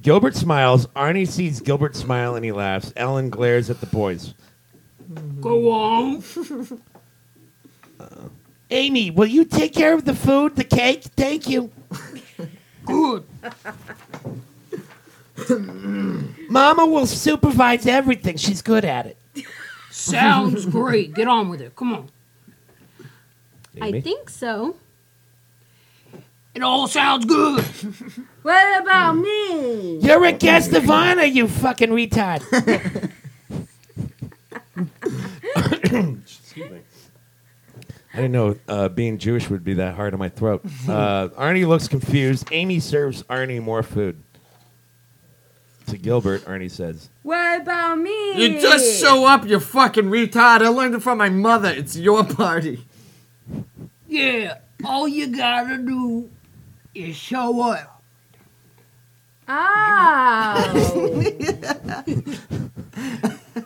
S1: Gilbert smiles. Arnie sees Gilbert smile and he laughs. Ellen glares at the boys.
S4: Go on.
S1: Uh, Amy, will you take care of the food, the cake? Thank you.
S4: Good.
S1: Mama will supervise everything. She's good at it.
S4: Sounds great. Get on with it. Come on.
S6: I think so.
S4: It all sounds good.
S5: What about me?
S1: You're a guest of honor, you fucking retard. Excuse me. I didn't know uh, being Jewish would be that hard on my throat. Uh, Arnie looks confused. Amy serves Arnie more food. To Gilbert, Arnie says,
S5: What about me?
S2: You just show up, you fucking retard. I learned it from my mother. It's your party.
S4: Yeah. All you gotta do is show up.
S5: Oh.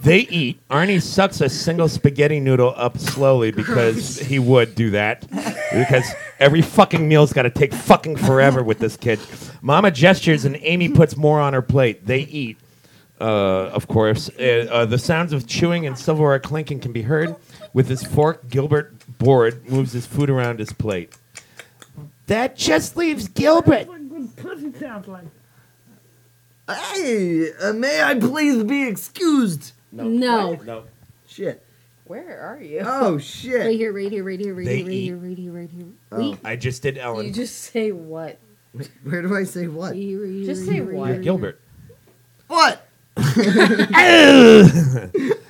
S1: They eat. Arnie sucks a single spaghetti noodle up slowly because he would do that. Because every fucking meal's got to take fucking forever with this kid. Mama gestures and Amy puts more on her plate. They eat. Uh, of course, uh, uh, the sounds of chewing and silverware clinking can be heard. With his fork, Gilbert, bored, moves his food around his plate. That just leaves Gilbert.
S2: Hey, uh, may I please be excused?
S6: No.
S1: No. No.
S2: Shit.
S3: Where are you?
S2: Oh
S6: Right
S2: shit.
S6: here, right here, right here, right
S1: They
S6: here, right
S1: eat.
S6: here, right here, right here.
S2: Oh.
S6: Wait.
S1: I just did Ellen.
S3: You just say what?
S2: Where do I say what?
S6: Right here, right
S3: Just
S6: right
S3: say
S6: here,
S3: what?
S6: here, right
S1: Gilbert.
S2: What?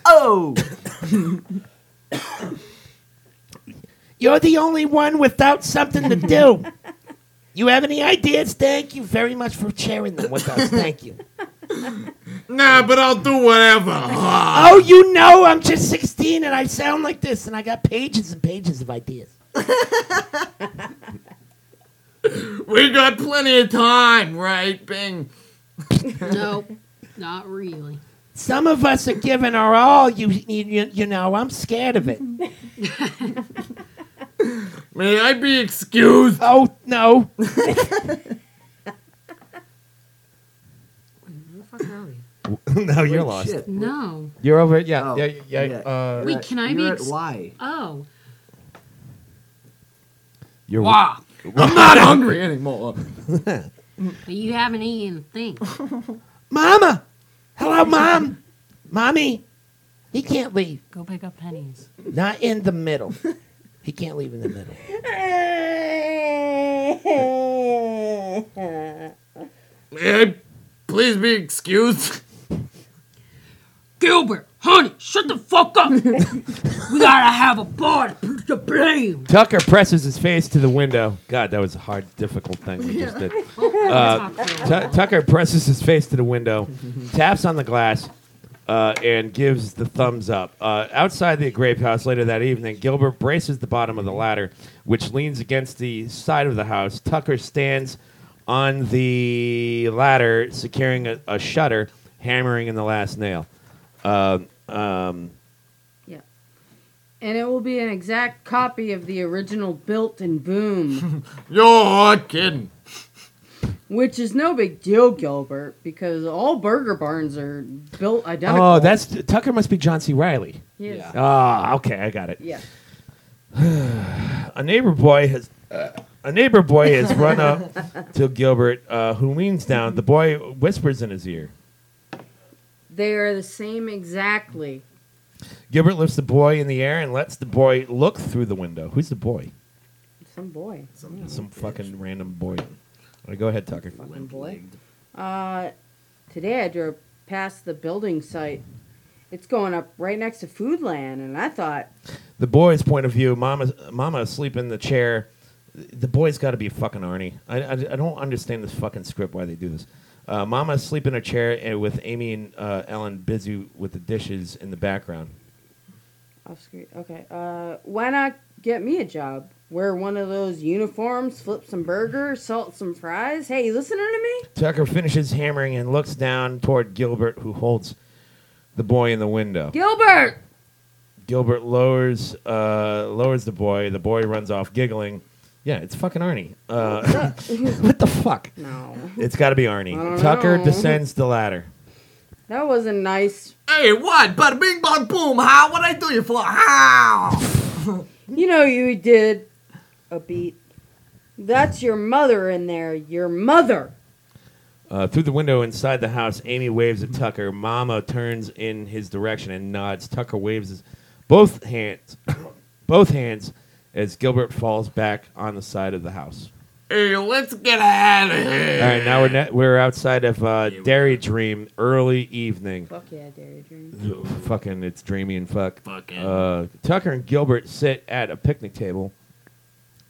S2: oh.
S1: You're the only one without something to do. You have any ideas? Thank you very much for sharing them with us. Thank you.
S2: Nah, but I'll do whatever.
S1: Oh, you know, I'm just 16 and I sound like this, and I got pages and pages of ideas.
S2: we got plenty of time, right, Bing?
S4: No, not really.
S1: Some of us are giving our all. You, you, you know, I'm scared of it.
S2: May I be excused?
S1: Oh no!
S4: Where the fuck are we?
S1: no, you're
S2: Wait,
S1: lost.
S2: shit.
S4: No.
S1: You're over. Yeah,
S2: Oh,
S1: yeah, yeah.
S2: yeah.
S1: Uh,
S4: Wait, can I
S2: You're
S4: be
S2: at
S4: ex-
S2: Y.
S4: Oh.
S1: you're
S4: Wow.
S2: I'm not hungry anymore.
S4: But you haven't eaten a thing.
S1: Mama. Hello, mom. Mommy. He can't leave.
S4: Go pick up pennies.
S1: Not in the middle. He can't leave in the middle.
S2: May I please be excused?
S4: Gilbert, honey, shut the fuck up. we gotta have a party. to the blame.
S1: Tucker presses his face to the window. God, that was a hard, difficult thing we just did. Uh, Tu- Tucker presses his face to the window, taps on the glass, uh, and gives the thumbs up. Uh, outside the grape house later that evening, Gilbert braces the bottom of the ladder, which leans against the side of the house. Tucker stands on the ladder, securing a, a shutter, hammering in the last nail. Uh, um,
S3: Yeah. And it will be an exact copy of the original Built and Boom,
S2: You're kidding.
S3: Which is no big deal, Gilbert, because all burger barns are built identical.
S1: Oh, that's Tucker. Must be John C. Reilly.
S3: Yes.
S1: Ah, okay, I got it.
S3: Yeah.
S1: A neighbor boy has uh, a neighbor boy has run up to Gilbert, uh, who leans down. The boy whispers in his ear.
S3: They are the same exactly.
S1: Gilbert lifts the boy in the air and lets the boy look through the window. Who's the boy?
S3: Some boy.
S1: Some fucking random boy. All right, go ahead, Tucker.
S3: Fucking boy. Uh, today I drove past the building site. It's going up right next to Foodland, and I thought,
S1: The boy's point of view. Mama, Mama asleep in the chair. The boy's got to be fucking Arnie. I, I, I don't understand this fucking script. Why they do this? Uh, Mama asleep in a chair and with Amy and uh, Ellen busy with the dishes in the background.
S3: off screen. Okay. Uh, why not get me a job? Wear one of those uniforms, flip some burgers, salt some fries. Hey, you listening to me?
S1: Tucker finishes hammering and looks down toward Gilbert, who holds the boy in the window.
S3: Gilbert!
S1: Gilbert lowers uh, lowers the boy. The boy runs off giggling. Yeah, it's fucking Arnie. Uh, what the fuck?
S3: No.
S1: It's got to be Arnie. Tucker
S3: know.
S1: descends the ladder.
S3: That wasn't nice.
S2: Hey, what? Bada bing, bada boom. How? What I do you for? How?
S3: You know you did a beat. That's your mother in there. Your mother.
S1: Uh, through the window inside the house, Amy waves at Tucker. Mama turns in his direction and nods. Tucker waves his both hands, both hands, as Gilbert falls back on the side of the house.
S2: Hey, let's get out of here.
S1: All right, now we're ne- we're outside of uh, Dairy Dream, early evening.
S3: Fuck yeah, Dairy Dream.
S1: Fucking, it's dreamy and fuck.
S2: Fucking.
S1: Uh, Tucker and Gilbert sit at a picnic table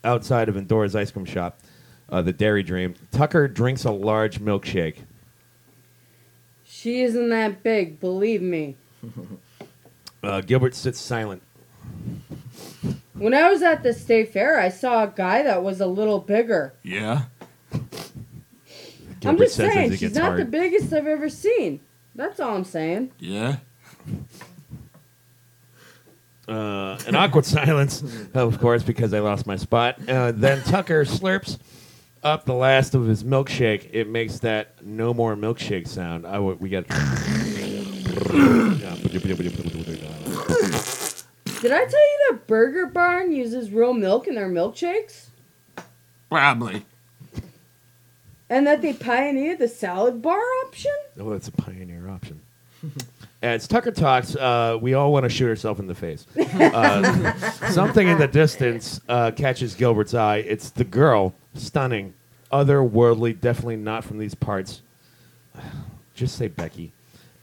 S1: outside of Endora's ice cream shop, uh, the Dairy Dream. Tucker drinks a large milkshake.
S3: She isn't that big, believe me.
S1: Uh, Gilbert sits silent.
S3: When I was at the state fair, I saw a guy that was a little bigger.
S2: Yeah.
S3: I'm
S1: Gilbert
S3: just
S1: says as
S3: saying,
S1: it
S3: she's
S1: gets
S3: not
S1: hard.
S3: the biggest I've ever seen. That's all I'm saying.
S2: Yeah.
S1: Uh, an awkward silence, of course, because I lost my spot. Uh, then Tucker slurps up the last of his milkshake. It makes that no more milkshake sound. I w- we got.
S3: Did I tell you that Burger Barn uses real milk in their milkshakes?
S2: Probably.
S3: And that they pioneered the salad bar option?
S1: Oh, that's a pioneer option. As Tucker talks, uh, we all want to shoot ourselves in the face. Uh, something in the distance uh, catches Gilbert's eye. It's the girl, stunning, otherworldly, definitely not from these parts. Just say Becky.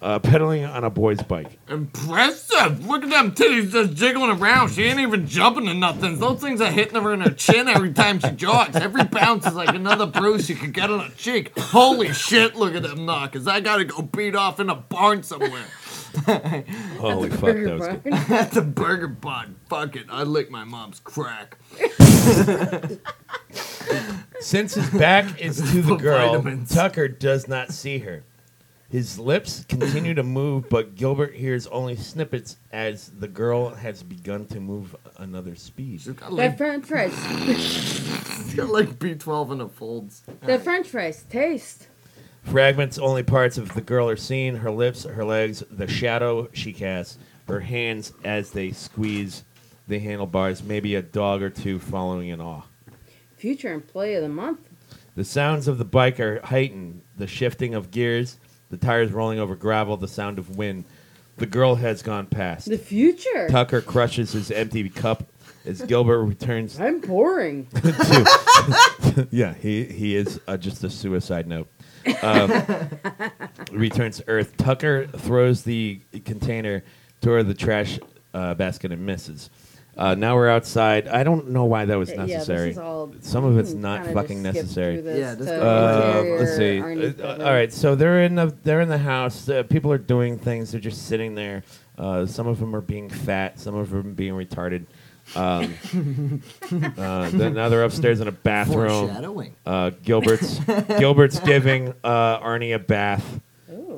S1: Uh, pedaling on a boy's bike.
S2: Impressive! Look at them titties just jiggling around. She ain't even jumping to nothing. Those things are hitting her in her chin every time she jogs. Every bounce is like another bruise she could get on her cheek. Holy shit, look at them knockers. I gotta go beat off in a barn somewhere.
S1: Holy fuck,
S3: Burger
S1: that was
S3: Barn.
S1: good.
S2: At the burger bun. Fuck it. I lick my mom's crack.
S1: Since his back is to the girl,
S2: vitamins.
S1: Tucker does not see her. His lips continue to move, but Gilbert hears only snippets as the girl has begun to move another speed.
S2: She's got
S3: That
S2: like,
S3: french fries.
S2: she's got like B12 in her folds.
S3: That french fries taste.
S1: Fragments, only parts of the girl are seen her lips, her legs, the shadow she casts, her hands as they squeeze the handlebars, maybe a dog or two following in awe.
S3: Future employee of the month.
S1: The sounds of the bike are heightened the shifting of gears, the tires rolling over gravel, the sound of wind. The girl has gone past.
S3: The future.
S1: Tucker crushes his empty cup as Gilbert returns.
S3: I'm boring.
S1: to, yeah, he he is uh, just a suicide note. Um, returns to Earth. Tucker throws the container toward the trash uh, basket and misses. Uh, now we're outside. I don't know why that was
S3: Yeah,
S1: necessary.
S3: this is all.
S1: Some of it's not
S3: kinda
S1: fucking
S3: just skip
S1: necessary.
S3: through this
S2: Yeah, just
S3: to
S1: Uh,
S3: interior
S1: let's see.
S3: Arnie's
S1: Uh, all right, so they're in the they're in the house. Uh, people are doing things. They're just sitting there. Uh, some of them are being fat. Some of them being retarded. Um, uh, then now they're upstairs in a bathroom.
S2: Foreshadowing.
S1: Uh, Gilbert's Gilbert's giving uh, Arnie a bath.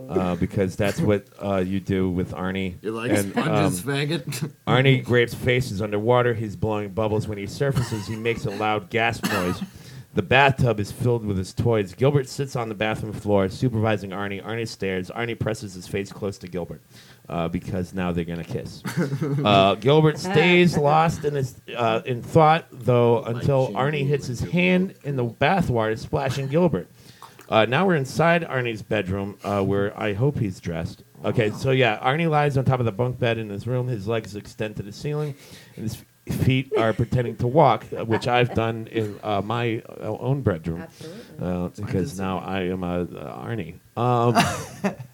S1: Uh, because that's what uh, you do with Arnie.
S2: You like
S1: And,
S2: sponges,
S1: um,
S2: faggot?
S1: Arnie Grape's face is underwater. He's blowing bubbles. When he surfaces, he makes a loud gasp noise. The bathtub is filled with his toys. Gilbert sits on the bathroom floor, supervising Arnie. Arnie stares. Arnie presses his face close to Gilbert uh, because now they're gonna kiss. Uh, Gilbert stays lost in his uh, in thought, though, until Arnie hits his hand in the bathwater, splashing Gilbert. Uh, now we're inside Arnie's bedroom, uh, where I hope he's dressed. Okay, so yeah, Arnie lies on top of the bunk bed in his room. His legs extend to the ceiling, and his feet are pretending to walk, uh, which I've done in uh, my uh, own bedroom.
S3: Absolutely.
S1: Uh, because now I am a, uh Arnie. Um,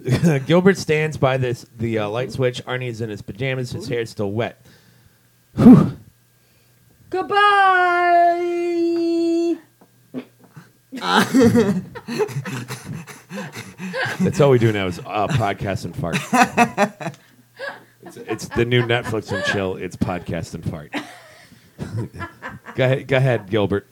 S1: Gilbert stands by this the uh, light switch. Arnie is in his pajamas. His hair is still wet.
S3: Goodbye.
S1: That's all we do now is uh, podcast and fart. it's, it's the new Netflix and chill. It's podcast and fart. go ahead, go ahead, Gilbert.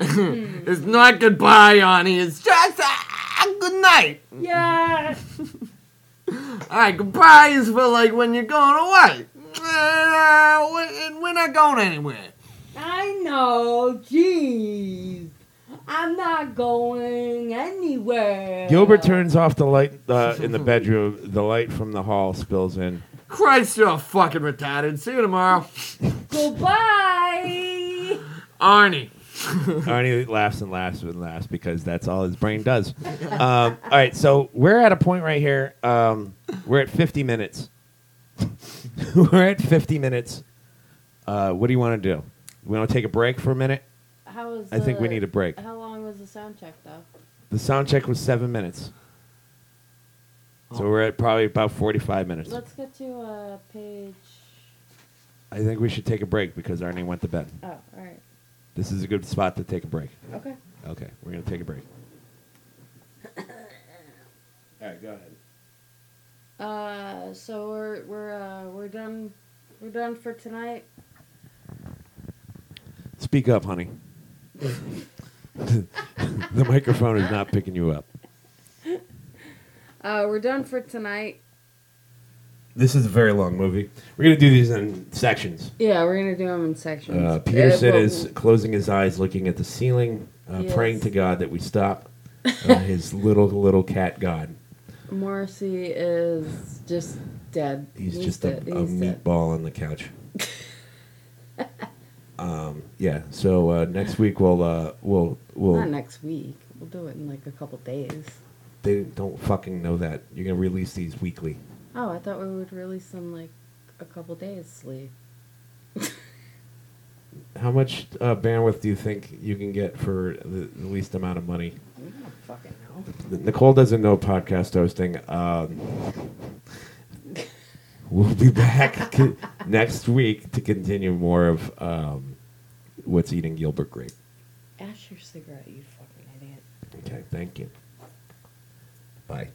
S2: It's not goodbye, Arnie. It's just uh, good night.
S3: Yeah.
S2: All right, goodbye is for like when you're going away. Uh, we- we're not going anywhere.
S5: I know, jeez. I'm not going anywhere.
S1: Gilbert turns off the light uh, in the bedroom. The light from the hall spills in.
S2: Christ, you're fucking retarded. See you tomorrow.
S5: Goodbye.
S2: Arnie.
S1: Arnie laughs and laughs and laughs because that's all his brain does. Um, all right, so we're at a point right here. Um, we're at 50 minutes. we're at 50 minutes. Uh, what do you want to do? We want to take a break for a minute?
S3: How was?
S1: I think we need a break.
S3: How long was the sound check though?
S1: The sound check was seven minutes. So we're at probably about 45 minutes.
S3: Let's get to uh, page.
S1: I think we should take a break because Arnie went to bed.
S3: Oh, all right.
S1: This is a good spot to take a break.
S3: Okay.
S1: Okay, we're going to take a break. All right, go ahead.
S3: Uh, so we're we're uh, we're done. We're done for tonight.
S1: Speak up, honey. the microphone is not picking you up.
S3: Uh, we're done for tonight.
S1: This is a very long movie. We're going to do these in sections.
S3: Yeah, we're gonna do them in sections.
S1: Uh, Peterson
S3: well,
S1: is closing his eyes, looking at the ceiling, uh,
S3: Yes.
S1: praying to God that we stop. Uh, his little, little cat God.
S3: Morrissey is just dead.
S1: He's, just a,
S3: dead.
S1: a
S3: He's dead.
S1: meatball on the couch. um, yeah. So uh, next week we'll uh, we'll we'll
S3: Not next week. We'll do it in like a couple days.
S1: they don't fucking know that you're gonna release these weekly.
S3: Oh, I thought we would release them like a couple days sleep.
S1: How much uh, bandwidth do you think you can get for the, the least amount of money?
S3: I don't fucking know.
S1: Nicole doesn't know podcast hosting. Um, we'll be back co- next week to continue more of um, what's eating Gilbert Grape.
S3: Ash your cigarette, you fucking idiot.
S1: Okay, thank you. Bye.